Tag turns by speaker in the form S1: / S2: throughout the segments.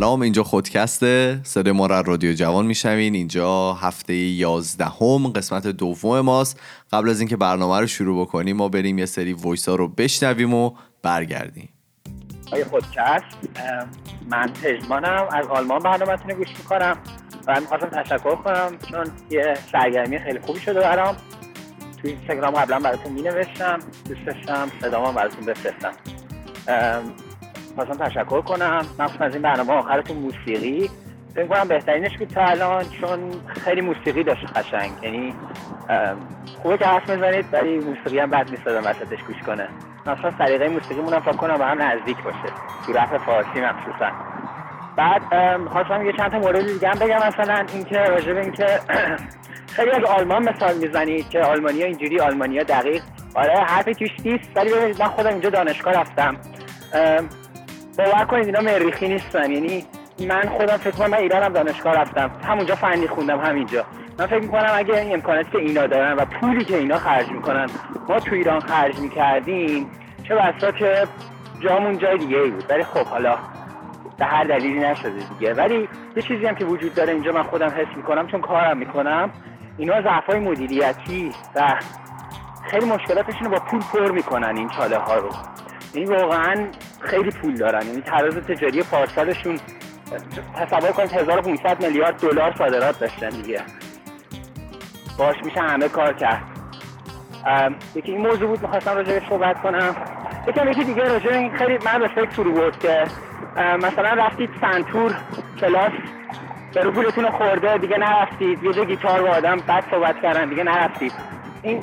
S1: سلام اینجا خودکسته صدای ما را رادیو جوان میشنوین. اینجا هفته یازدهم قسمت دوم ماست. قبل از اینکه برنامه رو شروع بکنیم ما بریم یه سری وایس ها رو بشنویم و برگردیم.
S2: آیا خودکست من پژمانم. از آلمان برنامه رو گوش می‌کنم و می‌خواستم تشکر کنم چون یه سرگرمی خیلی خوبی شده برام. توی اینستاگرام قبلا براتون می نوشتم دوست داشتم صدامو براتون بفرستم. خواستم تشکر کنم. مخصوصا از این برنامه آخرتون موسیقی. فکر کنم بهترینش بود تا الان چون خیلی موسیقی داشت قشنگ. یعنی خوبه که حرف می‌زنید ولی موسیقی هم بد نیست آدم وسطش گوش کنه. مثلا طریقه موسیقی مونم فکر کنم به هم نزدیک باشه. تو رفت فارسی مخصوصا. بعد خواستم یه چند تا مورد دیگه هم بگم. مثلا اینکه راجع به اینکه خیلی از آلمان مثال می‌زنید که آلمانیا اینجوری آلمانیا دقیق. آره حرفی توش نیست ولی من خودم اینجا دانشگاه رفتم. باور کنید اینا مریخی نیستن. یعنی من خودم فکر کنم من ایران هم دانشگاه رفتم. همونجا فنی خوندم همینجا. من فکر می‌کنم اگه این امکاناتی که اینا دارن و پولی که اینا خرج می‌کنن ما تو ایران خرج می‌کردیم چه بسا که جامون جای دیگه ای بود. ولی خب حالا به هر دلیلی نشده دیگه. ولی یه چیزی هم که وجود داره اینجا من خودم حس می‌کنم چون کارم می‌کنم اینا ضعفای مدیریتی و خیلی مشکلاتشون رو با پول پر می‌کنن این چاله ها رو. این واقعا خیلی پول دارن. یعنی تراز تجاری پارسالشون تصور کنید 1500 میلیارد دلار صادرات داشتن دیگه. باش میشه همه کار کرد. یکی این موضوع بود می‌خواستم راجع صحبت کنم. یکم یکی دیگه راجع این خیلی من به فکر فرو بود که مثلا رفتید سنتور کلاس به رو پولتون خورده دیگه نرفتید یه گیتار با آدم بد صحبت کردن دیگه نرفتید. این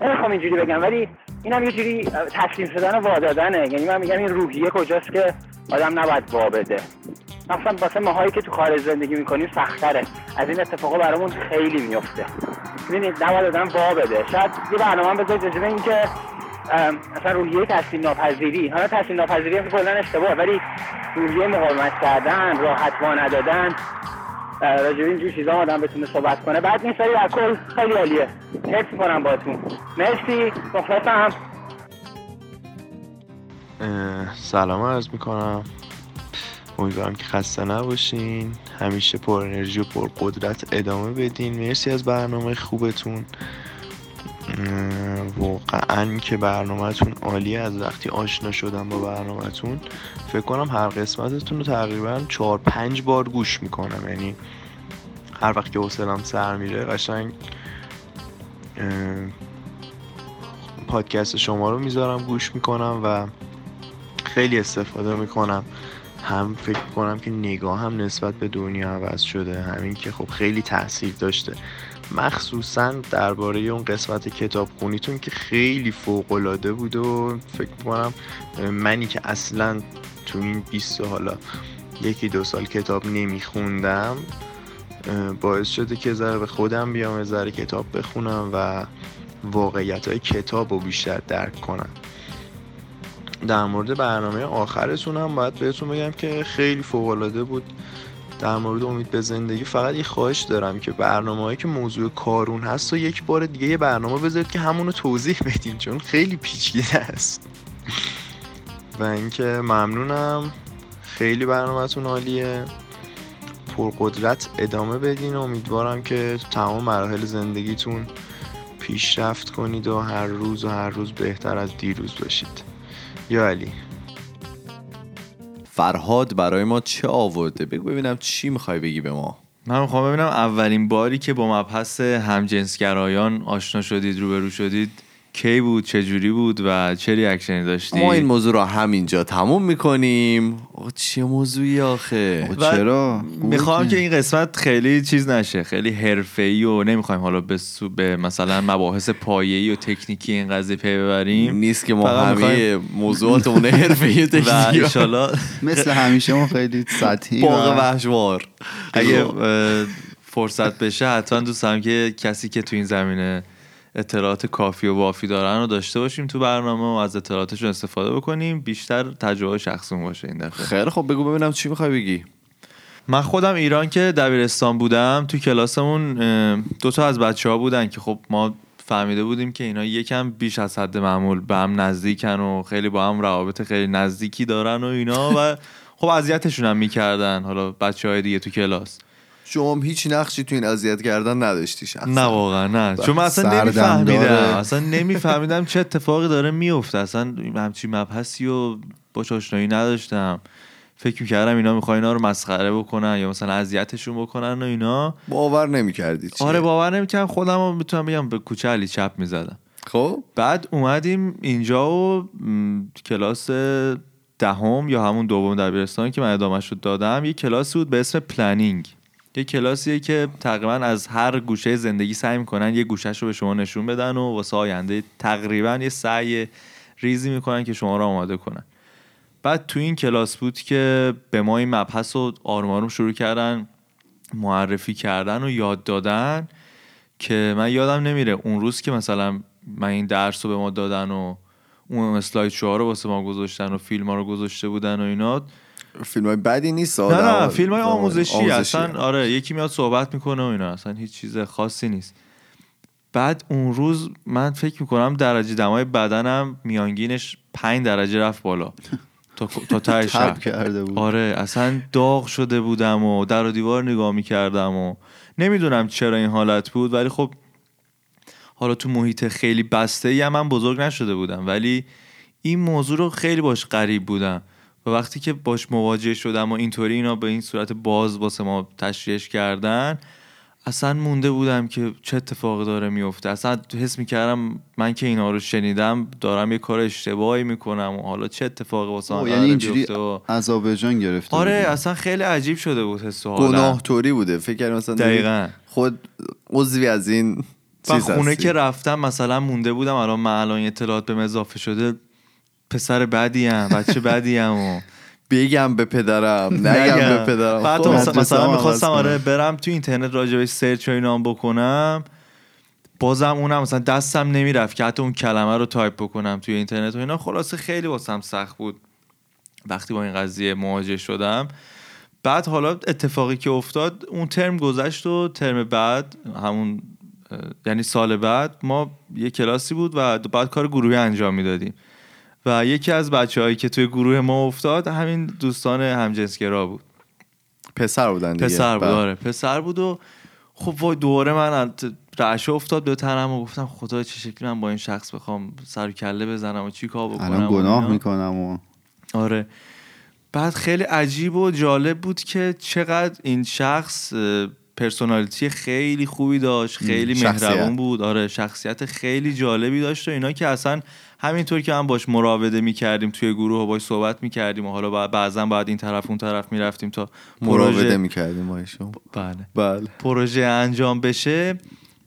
S2: نمی‌خوام اینجوری بگم ولی اینم یه جوری تسلیم شدن و وادادنه. یعنی من میگم این روحیه کجاست که آدم نباید وا بده مثلا واسه ماهایی که تو خارج زندگی می‌کنیم سختره. از این اتفاقا برامون خیلی میفته ببینید نباید آدم وا بده شاید یه برنامه بذارید راجبه اینکه مثلا روحیه تسلیم ناپذیری حالا تسلیم ناپذیری کلا اشتباه ولی روحیه مقاومت کردن راحت وا ندادن راجب اینجور چیزا آدم بتونه صحبت کنه. بعد این سری کل خیلی عالیه. مرسی کنم باتون مرسی. مخلصم.
S3: سلام عرض می‌کنم. امیدوارم که خسته نباشین. همیشه پر انرژی و پر قدرت ادامه بدین. مرسی از برنامه خوبتون. واقعا که برنامهتون عالیه از وقتی آشنا شدم با برنامهتون فکر کنم هر قسمتتون رو تقریبا چهار پنج بار گوش می‌کنم. یعنی هر وقت که حوصلم سر میره قشنگ پادکست شما رو می‌ذارم گوش می‌کنم و خیلی استفاده می‌کنم. هم فکر کنم که نگاه هم نسبت به دنیا عوض شده. همین که خب خیلی تاثیر داشته. مخصوصا درباره اون قسمت کتاب خونیتون که خیلی فوق العاده بود و فکر کنم منی که اصلا تو این 20 حالا یکی دو سال کتاب نمیخوندم باعث شده که ذره به خودم بیام ذره کتاب بخونم و واقعیت های کتاب رو بیشتر درک کنم. در مورد برنامه آخرتون هم باید بهتون بگم که خیلی فوق بود. در مورد امید به زندگی فقط یه خواهش دارم که برنامه که موضوع کارون هست و یک بار دیگه یه برنامه بذارید که همونو توضیح بدین چون خیلی پیچیده است. و اینکه ممنونم. خیلی برنامهتون عالیه. پرقدرت ادامه بدین. امیدوارم که تمام مراحل زندگیتون پیشرفت کنید و هر روز و هر روز بهتر از دیروز باشید. یا علی.
S1: فرهاد برای ما چه آورده؟ بگو ببینم چی می‌خوای بگی به ما.
S4: من می‌خوام ببینم اولین باری که با مبحث همجنسگرایان آشنا شدید روبرو شدید کی بود چه جوری بود و چه ریاکشنی داشتی؟
S1: ما این موضوع رو همینجا تموم می‌کنیم. چه موضوعی آخه؟
S4: چرا؟ می‌خوام که این قسمت خیلی چیز نشه خیلی حرفه‌ای و نمی‌خوایم حالا به, به مثلا مباحث پایه‌ای و تکنیکی این قضیه پی ببریم.
S1: نیست که ما همه موضوعاتمون حرفه‌ای و تکنیکی.
S5: و مثل همیشه ما خیلی سطحی
S1: باغ وحشوار.
S4: اگه فرصت بشه حتما دوست که کسی که تو این زمینه اطلاعات کافی و وافی دارن رو داشته باشیم تو برنامه و از اطلاعاتشون استفاده بکنیم. بیشتر تجربه شخصون باشه این دفعه.
S1: خیلی خب بگو ببینم چی می‌خوای بگی.
S4: من خودم ایران که دبیرستان بودم تو کلاسمون دوتا از بچه ها بودن که خب ما فهمیده بودیم که اینا یکم بیش از حد معمول به هم نزدیکن و خیلی با هم روابط خیلی نزدیکی دارن و اینا و خب اذیتشون هم می‌کردن. حالا بچه های دیگه تو کلاس.
S1: شما هیچ نقشی تو این اذیت کردن نداشتی شخصا.
S4: نه واقعا نه. چون من اصلا. نمیفهمیدم. اصلا نمیفهمیدم چه اتفاقی داره میفته اصلا همچین مبحثی و باش آشنایی نداشتم. فکر می‌کردم اینا می‌خوان اینا رو مسخره بکنن یا مثلا اذیتشون بکنن و اینا.
S1: باور نمی‌کردی چیه
S4: آره باور نمی‌کردم. خودم رو می‌تونم بگم به کوچه علی چپ می‌زدم.
S1: خب؟
S4: بعد اومدیم اینجا و م، کلاس دهم یا همون دوم دبیرستان که من ادامهش رو دادم یه کلاسی بود به اسم planning. یه کلاسیه که تقریبا از هر گوشه زندگی سعی می‌کنن یه گوشهش رو به شما نشون بدن و واسه آینده تقریبا یه سعی ریزی می‌کنن که شما رو آماده کنن. بعد تو این کلاس بود که به ما این مبحث آروم آروم شروع کردن معرفی کردن و یاد دادن که من یادم نمیره اون روز که مثلا من این درس رو به ما دادن و اون اسلاید شوها رو واسه ما گذاشتن و فیلم ها رو گذاشته بودن و اینا
S1: فیلم های بدی نیست
S4: نه نه فیلم های آموزشی,
S1: آموزشی
S4: اصلا آره یکی میاد صحبت می‌کنه و اینا اصلا هیچ چیز خاصی نیست. بعد اون روز من فکر می‌کنم درجه دمای بدنم میانگینش پنج درجه رفت بالا. تا تا
S5: کرده بود.
S4: آره اصلا داغ شده بودم و در و دیوار نگاه می‌کردم و نمی‌دونم چرا این حالت بود ولی خب حالا تو محیط خیلی بسته ای هم من بزرگ نشده بودم ولی این موضوع رو خیلی باش غریب بودم. و وقتی که باش مواجه شدم و اینطوری اینا به این صورت باز واسه ما تشریحش کردن اصلا مونده بودم که چه اتفاقی داره میفته اصلا حس می‌کردم من که اینا رو شنیدم دارم یه کار اشتباهی می‌کنم و حالا چه اتفاقی واسه من
S5: یعنی اینجوری
S4: و...
S5: عذاب جان گرفته
S4: آره
S5: بودی.
S4: اصلا خیلی عجیب شده بود حس و حالم.
S1: گناه توری بوده فکر کردم مثلا
S4: دقیقا
S1: خود عضوی از این
S4: و
S1: چیز
S4: خونه
S1: هستی.
S4: که رفتم مثلا مونده بودم الان من الان اطلاعات به اضافه شده پسر بدی هم بچه بدی هم و
S1: بگم به پدرم نگم به پدرم.
S4: بعد
S1: خب.
S4: مثلا, مثلا می‌خواستم آره برم تو اینترنت راجبش سرچ و اینا هم بکنم. بازم اونم مثلا دستم نمی‌رفت که حتی اون کلمه رو تایپ بکنم توی اینترنت و اینا. خلاصه خیلی واسم سخت بود وقتی با این قضیه مواجه شدم. بعد حالا اتفاقی که افتاد اون ترم گذشت و ترم بعد همون یعنی سال بعد ما یه کلاسی بود و بعد کار گروهی انجام می‌دادیم. و یکی از بچه که توی گروه ما افتاد همین دوستان همجنسگرا بود
S1: پسر بودن دیگه
S4: پسر بود
S1: بله.
S4: آره پسر بود و خب وای دوباره من رعشه افتاد به تنم و گفتم خدا چه شکلی من با این شخص بخوام سر و کله بزنم و چی کار بکنم
S5: الان
S4: و
S5: گناه
S4: اینا.
S5: می‌کنم و
S4: آره بعد خیلی عجیب و جالب بود که چقدر این شخص personality خیلی خوبی داشت خیلی. مهربون بود آره شخصیت خیلی جالبی داشت و اینا که اصلا همینطور که هم باش مراوده می‌کردیم توی گروه و باش صحبت می‌کردیم و حالا بعد- بعضا بعد این طرف اون طرف می‌رفتیم تا
S1: مراوده
S4: پروژه
S1: می‌کردیم ایشون.
S4: بله.
S1: بله.
S4: پروژه انجام بشه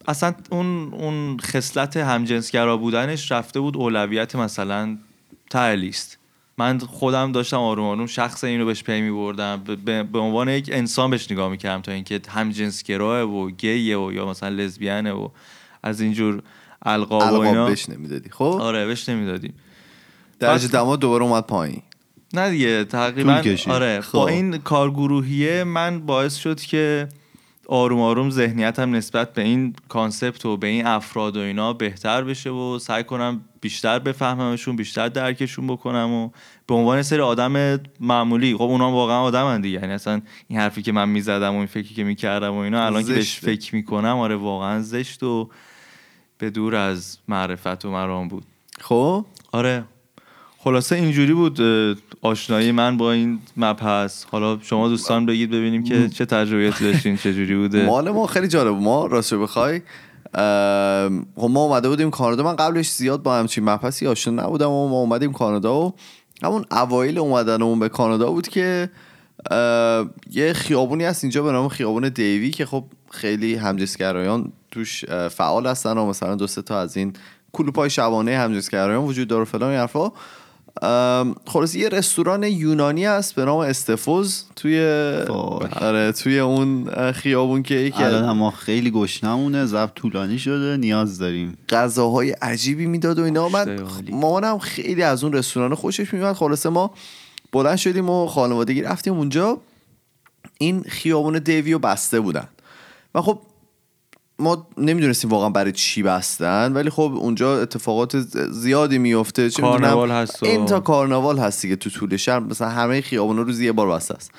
S4: اصلا اون اون خصلت همجنسگرا بودنش رفته بود اولویت مثلا ته لیست من خودم داشتم آروم آروم شخص اینو بهش پی می بردم به, به عنوان یک انسان بهش نگاه می‌کردم تا اینکه همجنسگراه و گیه و یا مثلا لزبیانه و از اینجور القاب و اینا.
S1: بهش نمی‌دادی. خب؟
S4: آره بهش نمی‌دادیم.
S1: درجه دما دوباره اومد پایین.
S4: نه دیگه تقریبا. آره
S1: خب.
S4: با این کارگروهیه من باعث شد که آروم آروم ذهنیتم نسبت به این کانسپت و به این افراد و اینا بهتر بشه و سعی کنم بیشتر بفهممشون بیشتر درکشون بکنم و به عنوان سری آدم معمولی. خب اونا واقعا آدمن دیگه. یعنی اصلا این حرفی که من می‌زدم و این فکری که می‌کردم و اینا الان که بهش. فکر می‌کنم آره واقعا زشت و به دور از معرفت و مرام بود.
S1: خب؟
S4: آره. خلاصه اینجوری بود آشنایی من با این مبحث. حالا شما دوستان بگید ببینیم که چه تجربیاتی داشتین چه جوری بوده.
S1: مال ما خیلی جالب. ما راست بخوای خب ما اومده بودیم کانادا. من قبلش زیاد با همچین مبحثی آشنا نبودم و ما اومدیم کانادا و همون اوایل اومدنمون به کانادا بود که یه خیابونی هست اینجا به نام خیابون دیوی که خب خیلی همجنسگرایان توش فعال هستن و مثلا دو سه تا از این کلوپای شبانه همجنسگرایان وجود داره و فلان این حرفا. خلاص یه رستوران یونانی هست به نام استفوز توی. آره توی اون خیابون که یکی
S5: الان ما خیلی گشنمونه زب طولانی شده نیاز داریم.
S1: غذاهای عجیبی می‌داد و اینا. من. مامانم خیلی از اون رستوران خوشش میومد خلاصه ما بلند شدیم و خانوادگی رفتیم اونجا. این خیابون دیوی و بسته بودن. و خب ما نمی‌دونستیم واقعا برای چی بستن ولی خب اونجا اتفاقات زیادی میفته چه
S4: کارناوال هست و-
S1: این تا کارناوال هست دیگه تو طول شهر. مثلا همه خیابونا روزی یه بار بسته است.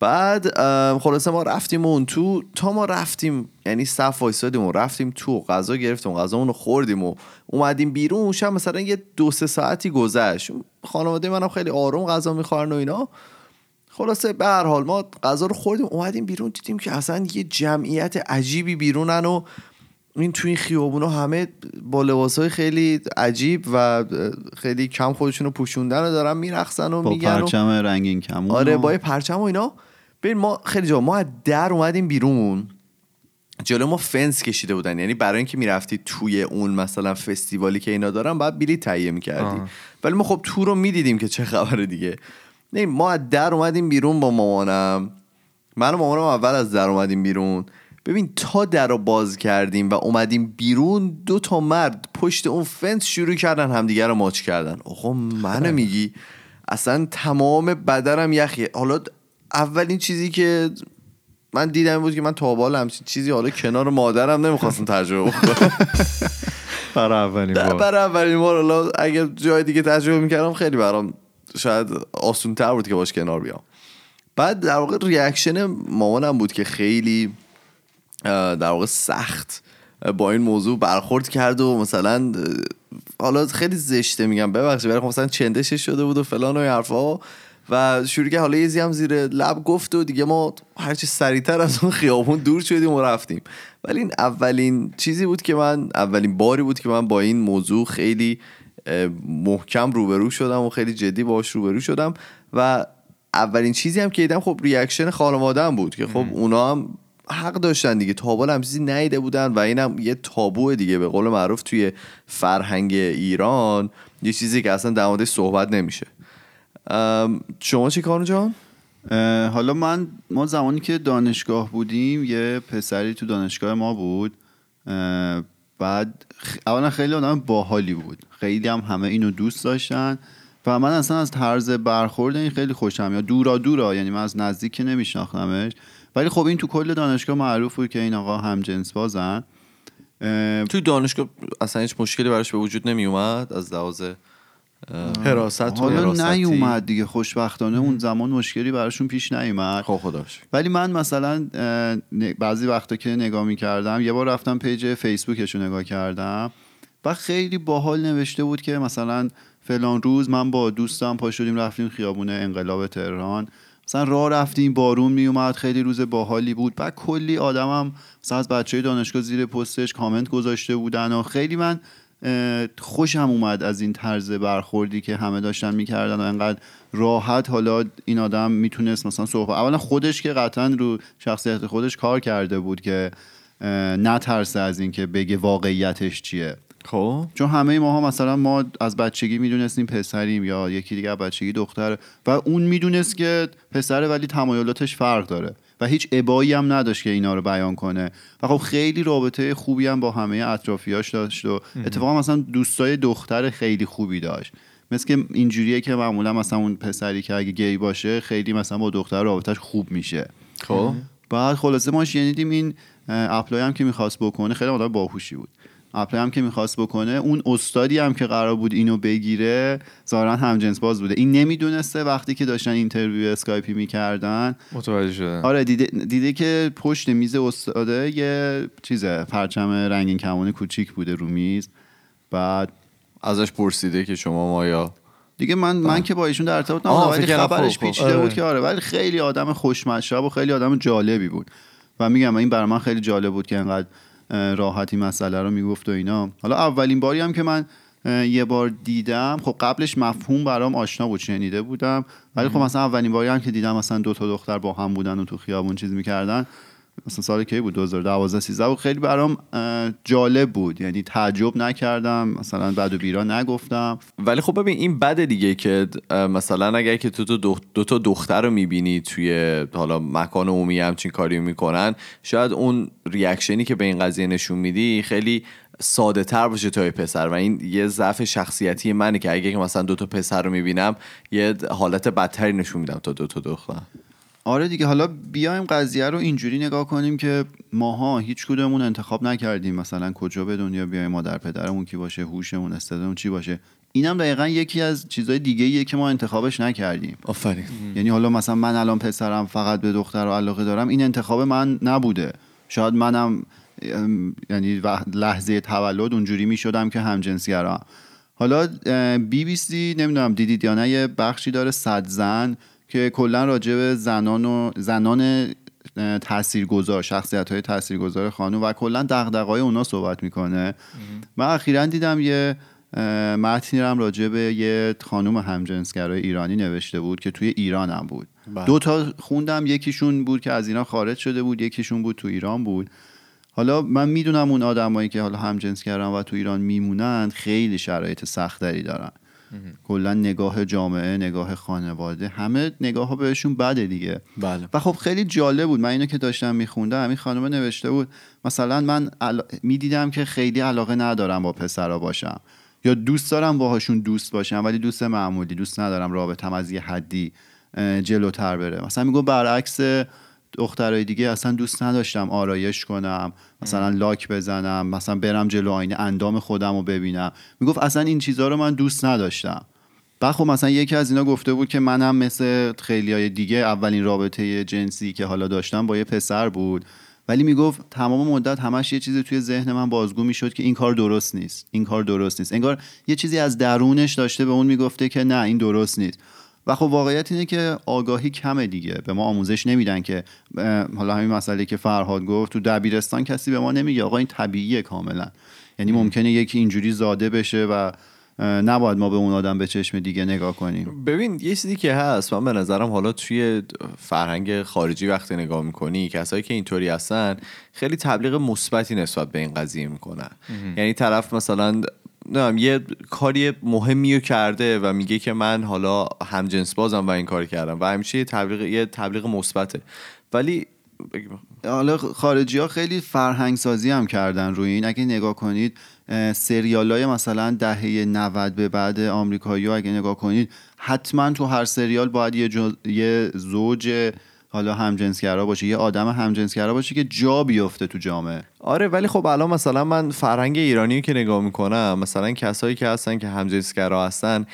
S1: بعد خلاصه ما رفتیم اون تو تا ما رفتیم یعنی صف وایسادیم و رفتیم تو غذا گرفتیم غذا رو خوردیم و اومدیم بیرون. شب مثلا یه دو سه ساعتی گذشت. خانواده منم خیلی آروم غذا می‌خورن و اینا. خلاصه به هر حال ما غذا رو خوردیم اومدیم بیرون دیدیم که اصلا یه جمعیت عجیبی بیرونن و این تو این خیابونا همه با لباسهای خیلی عجیب و خیلی کم خودشون رو پوشوندن و دارن میرقصن و
S5: با
S1: میگن و
S5: پرچم رنگین کمون
S1: آره
S5: و-
S1: با پرچم و اینا. ببین ما خیلی جا ما از در اومدیم بیرون. جلو ما فنس کشیده بودن. یعنی برای اینکه می‌رفتی توی اون مثلا فستیوالی که اینا دارن باید بلیط تهیه می‌کردی. ولی ما خب تو رو می‌دیدیم که چه خبره دیگه. نه ما از در اومدیم بیرون با مامانم. من و مامانم اول از در اومدیم بیرون. ببین تا در رو باز کردیم و اومدیم بیرون دو تا مرد پشت اون فنس شروع کردن همدیگه رو ماچ کردن. آقا منو میگی؟ اصلا تمام بدنم یخیه حالا اولین چیزی که من دیدم بود که من تا همچین چیزی حالا کنار مادرم نمی‌خواستم تجربه بکنم.
S4: برای اولین بار.
S1: برای اولین بار. حالا اگر جای دیگه تجربه می‌کردم خیلی برام شاید آسون تر بود که باش کنار بیام. بعد در واقع ریاکشن مامانم بود که خیلی در واقع سخت با این موضوع برخورد کرد و مثلا حالا خیلی زشته میگم ببخشید ولی خب مثلا چندشش شده بود و فلان و این حرفا. و شروع کرد حالا یه هم زیر لب گفت و دیگه ما هرچی سریعتر از اون خیابون دور شدیم و رفتیم. ولی این اولین چیزی بود که من اولین باری بود که من با این موضوع خیلی محکم روبرو شدم و خیلی جدی باش روبرو شدم و اولین چیزی هم که دیدم خب reaction خانواده‌ام بود که خب اونا هم حق داشتن دیگه. تا حالا هم چیزی ندیده بودن و اینم یه تابو دیگه. به قول معروف توی فرهنگ ایران یه چیزی که اصلا در موردش صحبت نمیشه. شما چی کارو جان؟
S5: حالا من ما زمانی که دانشگاه بودیم یه پسری تو دانشگاه ما بود. بعد اولا خیلی آدم باحالی بود. خیلی هم همه اینو دوست داشتن. و من اصلا از طرز برخورد این خیلی خوشم یا دورا دورا یعنی من از نزدیک نمیشناختمش. ولی خب این تو کل دانشگاه معروف بود که این آقا هم جنس بازن
S1: توی دانشگاه اصلا هیچ مشکلی براش به وجود نمی اومد از لحاظ
S4: حراست
S5: حالا. نیومد دیگه خوشبختانه. اون زمان مشکلی براشون پیش نیومد.
S1: خب خداش
S5: ولی من مثلا بعضی وقتا که نگاه می‌کردم یه بار رفتم page فیسبوکش رو نگاه کردم و خیلی باحال نوشته بود که مثلا فلان روز من با دوستم پا شدیم رفتیم خیابون انقلاب تهران. مثلا راه رفتیم بارون میومد خیلی روز باحالی بود. بعد کلی آدمم مثلا از بچه دانشگاه زیر پستش کامنت گذاشته بودن و خیلی من خوشم اومد از این طرز برخوردی که همه داشتن می‌کردن و انقدر راحت حالا این آدم می‌تونست مثلا صحبت اولا خودش که قطعا رو شخصیت خودش کار کرده بود که نترسه از اینکه بگه واقعیتش چیه.
S1: خب.
S5: چون همه ماها مثلا ما از بچگی می‌دونستیم پسریم یا یکی دیگه از بچگی دختر و اون می‌دونست که پسره ولی تمایلاتش فرق داره. و هیچ ابایی هم نداشت که اینا رو بیان کنه. و خب خیلی رابطه خوبی هم با همه اطرافیاش داشت و اتفاقا مثلا دوستای دختر خیلی خوبی داشت. مثل که اینجوریه که معمولا مثلا اون پسری که اگه گی باشه خیلی مثلا با دختر رابطهش خوب میشه.
S1: خب.
S5: بعد خلاصه ما شنیدیم این apply هم که می‌خواست بکنه خیلی آدم باهوشی بود. apply هم که می‌خواست بکنه اون استادی هم که قرار بود اینو بگیره ظاهرا هم جنس باز بوده. این نمی‌دونسته وقتی که داشتن interview اسکایپی می‌کردن.
S4: متوجه شدم.
S5: آره دیده, دیده که پشت میز استاده یه چیزه پرچم رنگین کمون کوچیک بوده رو میز. بعد
S1: ازش پرسیده که شما ما یا
S5: دیگه من من که با ایشون در ارتباط نبودم ولی خبرش
S1: خب، خب.
S5: پیچیده
S4: آره.
S5: بود که آره ولی خیلی آدم خوشمشرب و خیلی آدم جالبی بود. و میگم این برای من خیلی جالب بود که انقدر راحتی مسئله رو می‌گفت و اینا. حالا اولین باری هم که من یه بار دیدم خب قبلش مفهوم برام آشنا بود شنیده بودم. ولی خب مثلا اولین باری هم که دیدم مثلا دو تا دختر با هم بودن و تو خیابون چیز می‌کردن مثلا سال کی بود؟ 2012 13 بود. خیلی برام جالب بود. یعنی تعجب نکردم. مثلا بد و بیرا نگفتم.
S1: ولی خب ببین این بده دیگه که مثلا اگر که تو دو, دو تا دختر رو می‌بینی توی حالا مکان عمومی همچین کاری می‌کنن شاید اون ریاکشنی که به این قضیه نشون میدی خیلی ساده تر باشه تا یه پسر. و این یه ضعف شخصیتی منه که اگه مثلا دو تا پسر رو می‌بینم یه حالت بدتری نشون میدم تا دو تا دختر.
S5: آره دیگه حالا بیایم قضیه رو اینجوری نگاه کنیم که ماها هیچ کدومون انتخاب نکردیم مثلا کجا به دنیا بیایم مادر پدرمون کی باشه هوشمون استعدادمون چی باشه. اینم دقیقا یکی از چیزهای دیگه ایه که ما انتخابش نکردیم.
S1: آفرین.
S5: یعنی حالا مثلا من الان پسرم فقط به دختر رو علاقه دارم این انتخاب من نبوده. شاید منم یعنی لحظه تولد اونجوری می شدم که همجنسگرام حالا بی بی سی نمی‌دونم دیدید یا نه یه بخشی داره صد زن که کلا راجع به زنان و زنان تاثیرگذار شخصیت های تاثیرگذار خانم و کلا دغدغه‌های اونا صحبت می‌کنه. من اخیرا دیدم یه متنی هم راجع به یه خانم همجنسگرای ایرانی نوشته بود که توی ایران هم بود.
S1: بله.
S5: دو تا خوندم یکیشون بود که از اینا خارج شده بود یکیشون بود تو ایران بود. حالا من می‌دونم اون آدمایی که حالا همجنسگران و تو ایران میمونن خیلی شرایط سختری دارن. کلا نگاه جامعه نگاه خانواده همه نگاه ها بهشون بده دیگه.
S1: بله.
S5: و خب خیلی جالب بود. من اینو که داشتم میخوندم این خانم نوشته بود مثلا من علا... می‌دیدم که خیلی علاقه ندارم با پسرا باشم. یا دوست دارم باهاشون دوست باشم ولی دوست معمولی دوست ندارم رابطم از یه حدی جلوتر بره. مثلا میگو برعکس دخترای دیگه اصلا دوست نداشتم آرایش کنم مثلا لاک بزنم مثلا برم جلو آینه اندام خودم رو ببینم. می‌گفت اصلا این چیزها رو من دوست نداشتم. بعد خب مثلا یکی از اینا گفته بود که منم مثل خیلی های دیگه اولین رابطه جنسی که حالا داشتم با یه پسر بود. ولی می‌گفت تمام مدت همش یه چیزی توی ذهن من بازگو می‌شد که این کار درست نیست. این کار درست نیست. انگار یه چیزی از درونش داشته به اون می‌گفته که نه این درست نیست. و خب واقعیت اینه که آگاهی کمه دیگه. به ما آموزش نمیدن که حالا همین مسئله که فرهاد گفت تو دبیرستان کسی به ما نمیگه. آقا این طبیعیه کاملا. یعنی ممکنه یکی اینجوری زاده بشه و نباید ما به اون آدم به چشم دیگه نگاه کنیم.
S1: ببین یه چیزی که هست. من به نظرم حالا توی فرهنگ خارجی وقتی نگاه می‌کنی کسایی که اینطوری هستن خیلی تبلیغ مثبتی نسبت به این قضیه می‌کنن. یعنی طرف مثلا نمی‌دونم یه کاری مهمی رو کرده و میگه که من حالا همجنس بازم و این کار کردم و همیشه یه تبلیغ یه تبلیغ مثبته. ولی
S5: حالا خارجی ها خیلی فرهنگ سازی هم کردن روی این. اگه نگاه کنید سریال های مثلا دهه 90 به بعد آمریکایی اگه نگاه کنید حتما تو هر سریال باید یه, یه زوج حالا همجنسگرا باشه. یه آدم همجنسگرا باشه که جا بیفته تو جامعه.
S1: آره ولی خب الان مثلا من فرهنگ ایرانی رو که نگاه می‌کنم مثلا کسایی که هستن که همجنسگرا هستن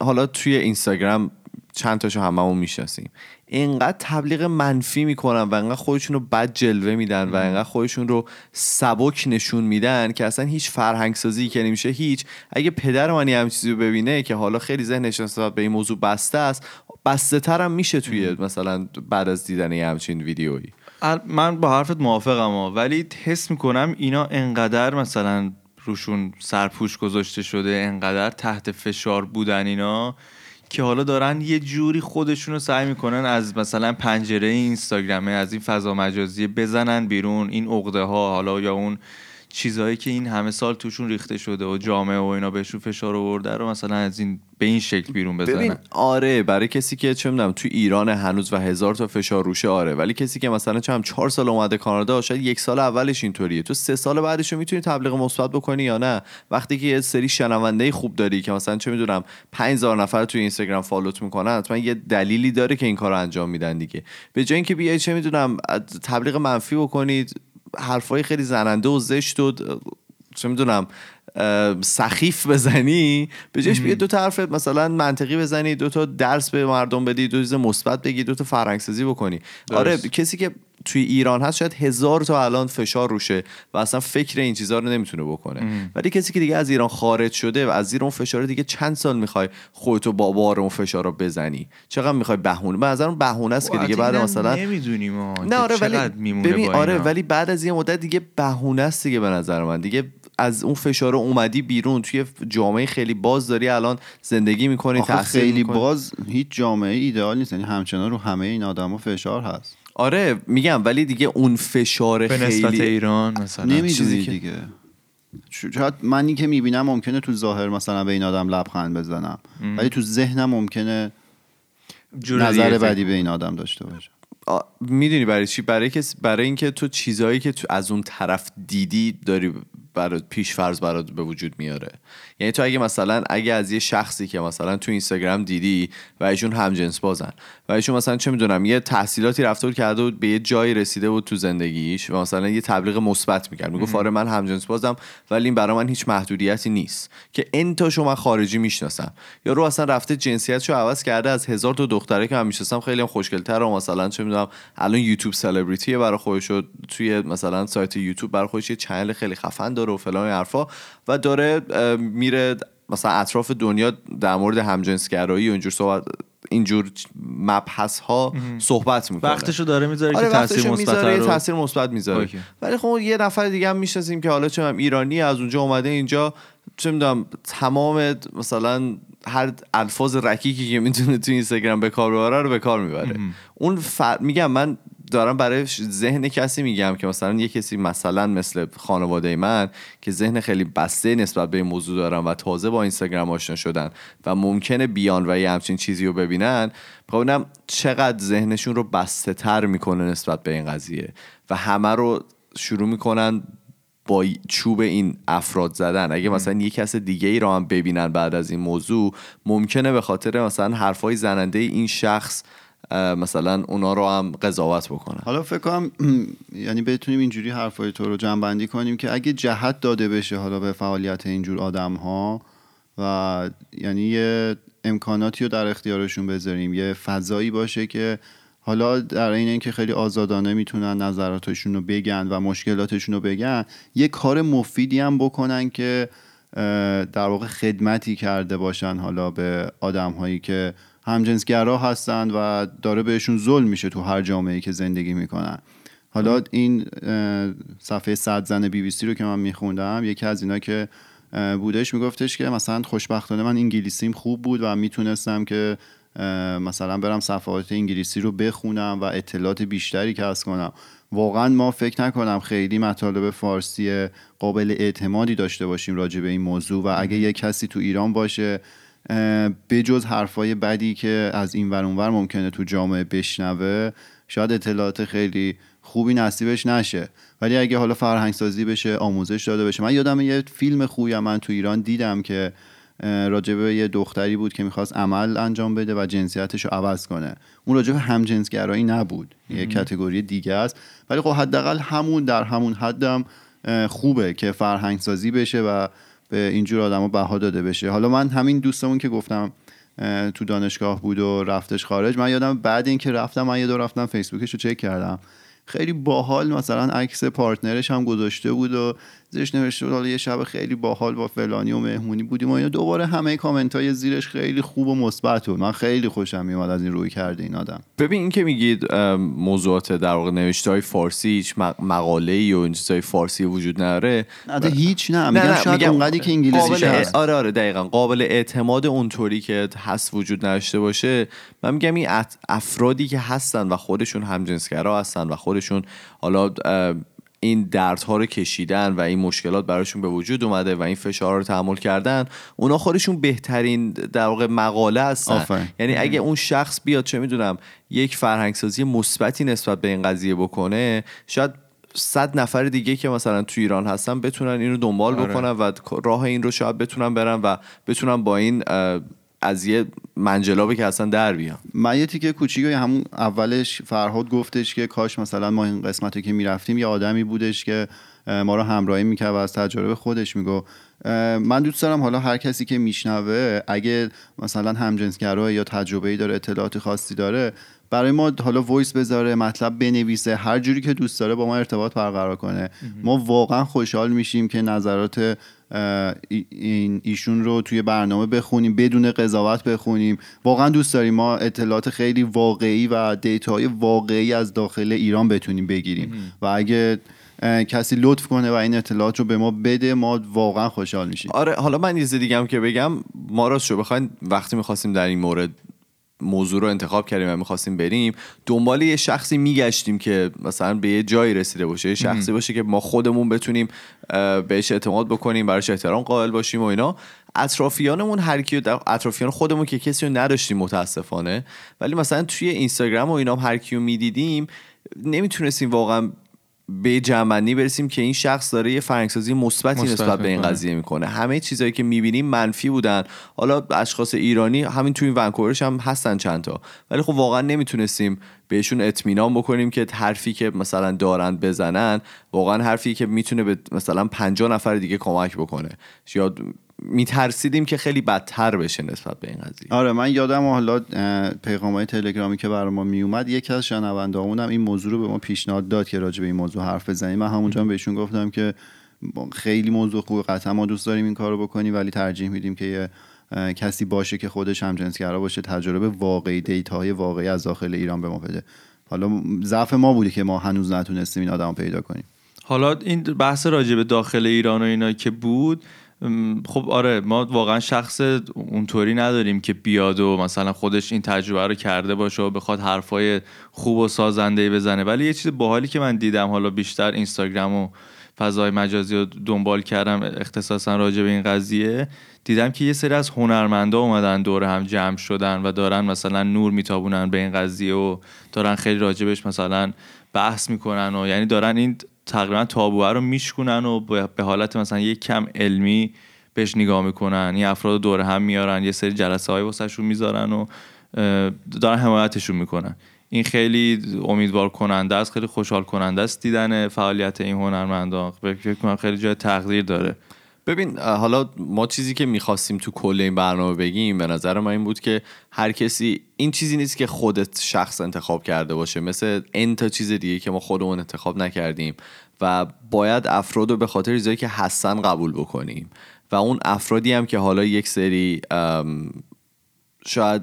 S1: حالا توی اینستاگرام چند تاشو هممون می‌شناسیم. اینقدر تبلیغ منفی می‌کنن و اینقدر خودشون رو بد جلوه میدن و اینقدر خودشون رو سبک نشون میدن که اصلا هیچ فرهنگ سازی که نمیشه هیچ. اگه پدر من یه همین چیزی رو ببینه که حالا خیلی ذهنش نسبت به این موضوع بسته است بسته تر هم میشه توی مثلا بعد از دیدن یه همچین ویدیویی
S4: من با حرفت موافقم. ولی حس می‌کنم اینا انقدر مثلا روشون سرپوش گذاشته شده انقدر تحت فشار بودن اینا که حالا دارن یه جوری خودشون رو سعی می‌کنن از مثلا پنجره اینستاگرامه از این فضا مجازی بزنن بیرون این عقده ها حالا یا اون چیزهایی که این همه سال توشون ریخته شده و جامعه و اینا بهشون فشار آورده رو مثلا از این به این شکل بیرون بزنن.
S1: ببین آره برای کسی که چه می‌دونم تو ایران هنوز و هزار تا فشار روشه آره. ولی کسی که مثلا چه چهار سال اومده کانادا شاید یک سال اولش اینطوریه. تو سه سال بعدش رو می‌تونی تبلیغ مثبت بکنی یا نه؟ وقتی که یه سری شنونده خوب داری که مثلا چه می‌دونم 5000 نفر تو اینستاگرام فالوت می‌کنن حتما یه دلیلی داره که این کارو انجام میدن دیگه. به جای اینکه بیای چه می‌دونم تبلیغ منفی بکنید حرفای خیلی زننده و زشت و چه می‌دونم سخیف بزنی به جاش بیا دو حرف مثلا منطقی بزنی دو تا درس به مردم بدی دو چیز مثبت بگی دو تا فرهنگ سازی بکنی آره کسی که توی ایران هست شاید هزار تا الان فشار روشه و اصلا فکر این چیزها رو نمی‌تونه بکنه. ولی کسی که دیگه از ایران خارج شده و از زیر اون فشار دیگه چند سال می‌خوای خودتو با بار اون فشار رو بزنی؟ چقدر می‌خوای بهونه؟ به نظرم بهونه است که دیگه بعد مثلا
S4: نمی‌دونیم
S1: نه آره ولی ببین آره. ولی بعد از یه مدت دیگه بهونه است دیگه به نظر من. دیگه از اون فشار اومدی بیرون. توی جامعه خیلی باز داری الان زندگی می‌کنی
S5: آخه
S1: تحصیل
S5: خیلی
S1: می‌کنی.
S5: باز هیچ جامعه ایدئال نیست. یعنی همچنان رو همه این آدما فشار هست.
S1: آره میگم ولی دیگه اون فشار
S4: به نسبت
S1: خیلی
S4: ایران مثلا.
S5: نمی‌دونی
S1: چیزی که-
S5: دیگه شاید منی که می‌بینم ممکنه تو ظاهر مثلا به این آدم لبخند بزنم. ولی تو ذهنم ممکنه نظر بدی به این آدم داشته باشم
S1: می‌دونی برای چی؟ برای کس برای اینکه تو چیزایی که تو از اون طرف دیدی داری برای پیش فرض برات به وجود میاره. یعنی تو اگه مثلا اگه از یه شخصی که مثلا تو اینستاگرام دیدی و ایشون همجنس بازن و ایشون مثلا چه می‌دونم یه تحصیلاتی رفته بود کرده بود به یه جایی رسیده بود تو زندگیش و مثلا یه تبلیغ مثبت می‌کرد. می‌گفت آره من همجنس بازم ولی این برای من هیچ محدودیتی نیست. که انتاشو من خارجی می‌شناسم. یا رو اصلا رفته جنسیتشو عوض کرده از هزار تا دختره که من می‌شناسم خیلی هم خوشگل‌تر و مثلا چه می‌دونم الان یوتیوب سلبریتی برای خودش توی مثلا سایت یوتیوب برای خودش یه چنل خیلی خفن داره. و فلان حرفا و داره میره مثلا اطراف دنیا در مورد همجنسگرایی و اینجور صحبت اینجور مبحث ها صحبت می‌کنه.
S4: وقتشو داره می‌ذاره
S1: آره
S4: که تاثیر مثبت رو
S1: تاثیر مثبت می‌ذاره. ولی خب یه نفر دیگه هم می‌شناسیم که حالا چه ایرانی از اونجا اومده اینجا چه می‌دونم تمام مثلا هر الفاظ رکیکی که می‌تونه تو اینستاگرام به کار ببره رو به کار می‌بره. اون ف... میگم من دارم برای ذهن کسی میگم که مثلا یه کسی مثلا مثل خانواده من که ذهن خیلی بسته نسبت به این موضوع دارن و تازه با اینستاگرام آشنا شدن و ممکنه بیان و یه همچین چیزی رو ببینن ببینم چقدر ذهنشون رو بسته تر می‌کنه نسبت به این قضیه و همه رو شروع می‌کنن با چوب این افراد زدن. اگه مثلا یه کس دیگه ای رو هم ببینن بعد از این موضوع ممکنه به خاطر مثلا حرفای زننده این شخص مثلا اونا رو هم قضاوت بکنن.
S5: حالا فکر کنم یعنی بتونیم اینجوری حرفای تو رو جنبندی کنیم که اگه جهت داده بشه حالا به فعالیت اینجور آدم ها و یعنی یه امکاناتی رو در اختیارشون بذاریم یه فضایی باشه که حالا در این اینکه خیلی آزادانه می‌تونن نظراتشون رو بگن و مشکلاتشون رو بگن یه کار مفیدی هم بکنن که در واقع خدمتی کرده باشن حالا به آدم هایی که همجنسگرا هستن و داره بهشون ظلم میشه تو هر جامعه که زندگی می‌کنن. حالا این صفحه صد زن بی بی سی رو که من میخوندم یکی از اینا که بودش میگفتش که مثلا خوشبختانه من انگلیسیم خوب بود و می‌تونستم که مثلا برم صفحات انگلیسی رو بخونم و اطلاعات بیشتری کسب کنم. واقعا ما فکر نکنم خیلی مطالب فارسی قابل اعتمادی داشته باشیم راجع به این موضوع و اگه یه کسی تو ایران باشه بجز حرفای بدی که از این ور اونور ممکنه تو جامعه بشنوه شاید اطلاعات خیلی خوبی نصیبش نشه. ولی اگه حالا فرهنگ سازی بشه آموزش داده بشه من یادم یه فیلم خوبی من تو ایران دیدم که اه، راجع به یه دختری بود که می‌خواست عمل انجام بده و جنسیتش رو عوض کنه. اون راجع به همجنسگرایی نبود. یه کتگوری دیگه است. ولی خب حداقل همون در همون حدم خوبه که فرهنگ سازی بشه و به اینجور آدما بها داده بشه. حالا من همین دوستمون که گفتم تو دانشگاه بود و رفتش خارج من یادم بعد اینکه رفتم من یه دور رفتم فیسبوکش رو چک کردم. خیلی باحال مثلا عکس پارتنرش هم گذاشته بود و زیرش نوشته بود حالا یه شب خیلی باحال با فلانی و مهمونی بودیم و اینا. دوباره همه کامنت های زیرش خیلی خوب و مثبت بود. من خیلی خوشم میومد از این روی کرده این آدم.
S1: ببین این که میگید موضوعات در واقع نوشته های فارسی هیچ م- مقاله‌ای و این چیزای فارسی وجود نداره.
S5: نه هیچ نه. میگم شاید اونقدری که انگلیسیش
S1: قابل
S5: هست.
S1: آره آره دقیقا. قابل اعتماد اونطوری که هست وجود نداشته باشه. من میگم این افرادی که هستن و خودشون همجنسگرا هستن و خودشون حالا این دردها رو کشیدن و این مشکلات براشون به وجود اومده و این فشار رو تحمل کردن اونا خودشون بهترین در واقع مقاله هستن
S5: آفرین.
S1: یعنی اگه اون شخص بیاد چه می‌دونم یک فرهنگسازی مثبتی نسبت به این قضیه بکنه شاید صد نفر دیگه که مثلا تو ایران هستن بتونن اینو دنبال
S4: آره.
S1: بکنن و راه این رو شاید بتونن برن و بتونن با این از یه منجلابی که اصلا در بیان
S5: من یه تیکه کوچیک همون اولش فرهاد گفتش که کاش مثلا ما این قسمت رو که می‌رفتیم یه آدمی بودش که ما رو همراهی می‌کرد و از تجربه خودش می‌گفت من دوست دارم حالا هر کسی که میشنوه اگه مثلا همجنسگرا یا تجربه ای داره اطلاعات خاصی داره برای ما حالا voice بذاره مطلب بنویسه هر جوری که دوست داره با ما ارتباط برقرار کنه. ما واقعا خوشحال میشیم که نظرات این ایشون رو توی برنامه بخونیم بدون قضاوت بخونیم. واقعا دوست داریم ما اطلاعات خیلی واقعی و دیتاهای واقعی از داخل ایران بتونیم بگیریم. و اگه کسی لطف کنه و این اطلاعات رو به ما بده ما واقعا خوشحال میشیم.
S1: آره حالا من یه دیگه هم که بگم ما راست شو بخواین وقتی می‌خواستیم در این مورد موضوع رو انتخاب کردیم و می‌خواستیم بریم دنبال یه شخصی میگشتیم که مثلا به یه جایی رسیده باشه یه شخصی باشه که ما خودمون بتونیم بهش اعتماد بکنیم براش احترام قائل باشیم و اینا. اطرافیانمون هر کیو در اطرافیان خودمون که کسی رو نداشتیم متاسفانه. ولی مثلا توی اینستاگرام و اینا هر کیو می‌دیدیم نمی‌تونستیم واقعا به جنبندی برسیم که این شخص داره یه فرهنگسازی مثبتی
S4: مثبت
S1: نسبت به این. قضیه می‌کنه. همه چیزایی که می‌بینیم منفی بودن. حالا اشخاص ایرانی همین توی این ونکوورش هم هستن چند تا ولی خب واقعا نمی‌تونستیم بهشون اطمینان بکنیم که حرفی که مثلا دارن بزنن واقعا حرفی که می‌تونه به مثلا 50 نفر دیگه کمک بکنه. یا میترسیدیم که خیلی بدتر بشه نسبت به این قضیه.
S5: آره من یادم حالا پیغام های تلگرامی که برای ما میومد یکی از شنوندهامون هم این موضوع رو به ما پیشنهاد داد که راجع به این موضوع حرف بزنیم. من همونجا هم بهشون گفتم که خیلی موضوع خوبه قطعا ما دوست داریم این کارو بکنیم ولی ترجیح میدیم که یه کسی باشه که خودش هم جنسگرا باشه تجربه واقعی دیتاهای واقعی از داخل ایران به ما بده. حالا ضعف ما بوده که ما هنوز نتونستیم این آدم پیدا کنیم.
S4: حالا این بحث راجع به داخل ایران و اینا که بود خب آره ما واقعا شخص اونطوری نداریم که بیاد و مثلا خودش این تجربه رو کرده باشه و بخواد حرفای خوب و سازنده بزنه. ولی یه چیز باحالی که من دیدم حالا بیشتر اینستاگرام و فضای مجازی رو دنبال کردم اختصاصا راجع به این قضیه دیدم که یه سری از هنرمندا اومدن دور هم جمع شدن و دارن مثلا نور میتابونن به این قضیه و دارن خیلی راجبش مثلا بحث می‌کنن و یعنی دارن این تقریبا تابوه رو میشکنن و به حالت مثلا یک کم علمی بهش نگاه می‌کنن. این افراد دور هم میارن یه سری جلسه های واسهشون می‌ذارن و دارن حمایتشون می‌کنن. این خیلی امیدوار کننده است خیلی خوشحال کننده است دیدن فعالیت این هنرمندان فکر کنم خیلی جای تقدیر داره.
S1: ببین حالا ما چیزی که می‌خواستیم تو کل این برنامه بگیم به نظر من این بود که هر کسی این چیزی نیست که خودت شخص انتخاب کرده باشه. مثل این تا چیز دیگه که ما خودمون انتخاب نکردیم. و باید افراد رو به خاطر چیزایی که هستن قبول بکنیم. و اون افرادی هم که حالا یک سری شاید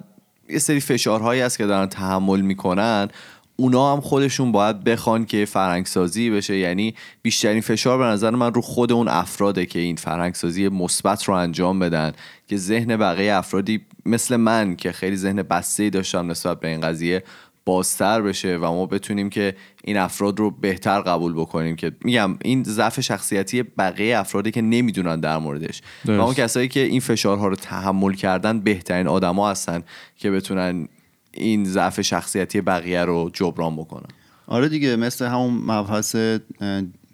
S1: یه سری فشارهایی هست که دارن تحمل می‌کنن اونا هم خودشون باید بخوان که فرهنگسازی بشه یعنی بیشترین فشار به نظر من رو خود اون افراده که این فرهنگسازی مثبت رو انجام بدن که ذهن بقیه افرادی مثل من که خیلی ذهن بسته داشتم نسبت به این قضیه بازتر بشه و ما بتونیم که این افراد رو بهتر قبول بکنیم که میگم این ضعف شخصیتی بقیه افرادی که نمی‌دونن در موردش و
S4: درست.
S1: اون کسایی که این فشارها رو تحمل کردن بهترین آدما هستن که بتونن این ضعف شخصیتی بقیه رو جبران بکنن
S5: آره دیگه مثل همون مبحث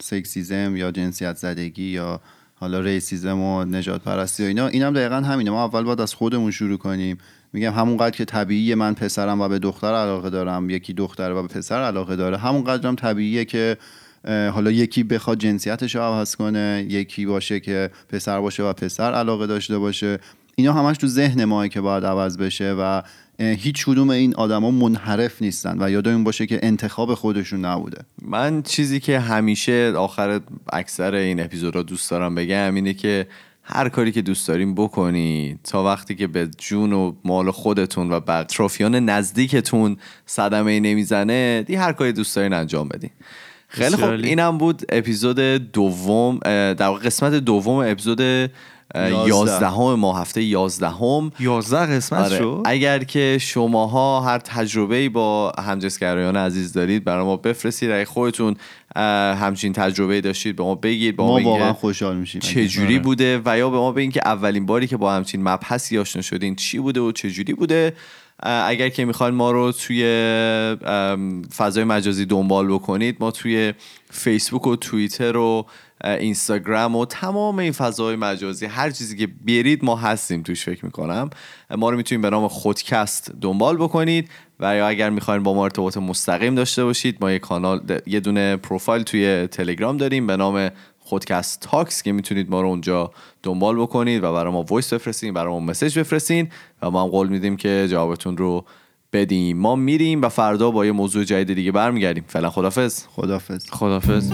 S5: سکسیزم یا جنسیت زدگی یا حالا ریسیزم و نجات پرستی و اینا. اینم دقیقا همینه. ما اول باید از خودمون شروع کنیم. میگم همونقدر که طبیعیه من پسرم و به دختر علاقه دارم یکی دختر و به پسر علاقه داره همونقدر هم طبیعیه که حالا یکی بخواد جنسیتش رو عوض کنه یکی باشه که پسر باشه و پسر علاقه داشته باشه. اینا همش تو ذهن ماه که باید عوض بشه و هیچ کدوم این آدما منحرف نیستن و یادمون باشه که انتخاب خودشون نبوده
S1: من چیزی که همیشه آخر اکثر این اپیزودها دوست دارم بگم اینه که هر کاری که دوست داریم بکنی تا وقتی که به جون و مال خودتون و بر اطرافیان نزدیکتون صدمه نمی‌زنه دی هر کاری دوست دارین انجام بدین خیلی خب. اینم بود اپیزود دوم در قسمت دوم اپیزود. یازدهم ما هفته یازدهم.
S4: 11 قسمت
S1: آره.
S4: شد؟
S1: اگر که شماها هر تجربه با همجنسگرایان عزیز دارید برای ما بفرستید. اگه خودتون همچین تجربه داشتید به ما بگید به ما,
S5: ما
S1: بگید
S5: واقعا خوشحال میشیم.
S1: چجوری
S4: آره.
S1: بوده و یا به ما بگین که اولین باری که با همچین مبحثی آشنا شدین چی بوده و چجوری بوده. اه، اگر که می‌خواین ما رو توی فضای مجازی دنبال بکنید ما توی فیسبوک و توییتر و اینستاگرام و تمام این فضای مجازی هر چیزی که برید ما هستیم توش فکر می‌کنم. ما رو می‌تونید به نام خودکست دنبال بکنید و یا اگر می‌خواین با ما ارتباط مستقیم داشته باشید ما یه کانال یه دونه پروفایل توی تلگرام داریم به نام خودکست talks که می‌تونید ما رو اونجا دنبال بکنید و برای ما voice بفرستین برای ما message بفرستین و ما هم قول میدیم که جوابتون رو بدیم. ما میریم و فردا با یه موضوع جدید دیگه برمیگردیم. فعلا خدافظ
S5: خدافظ
S4: خدافظ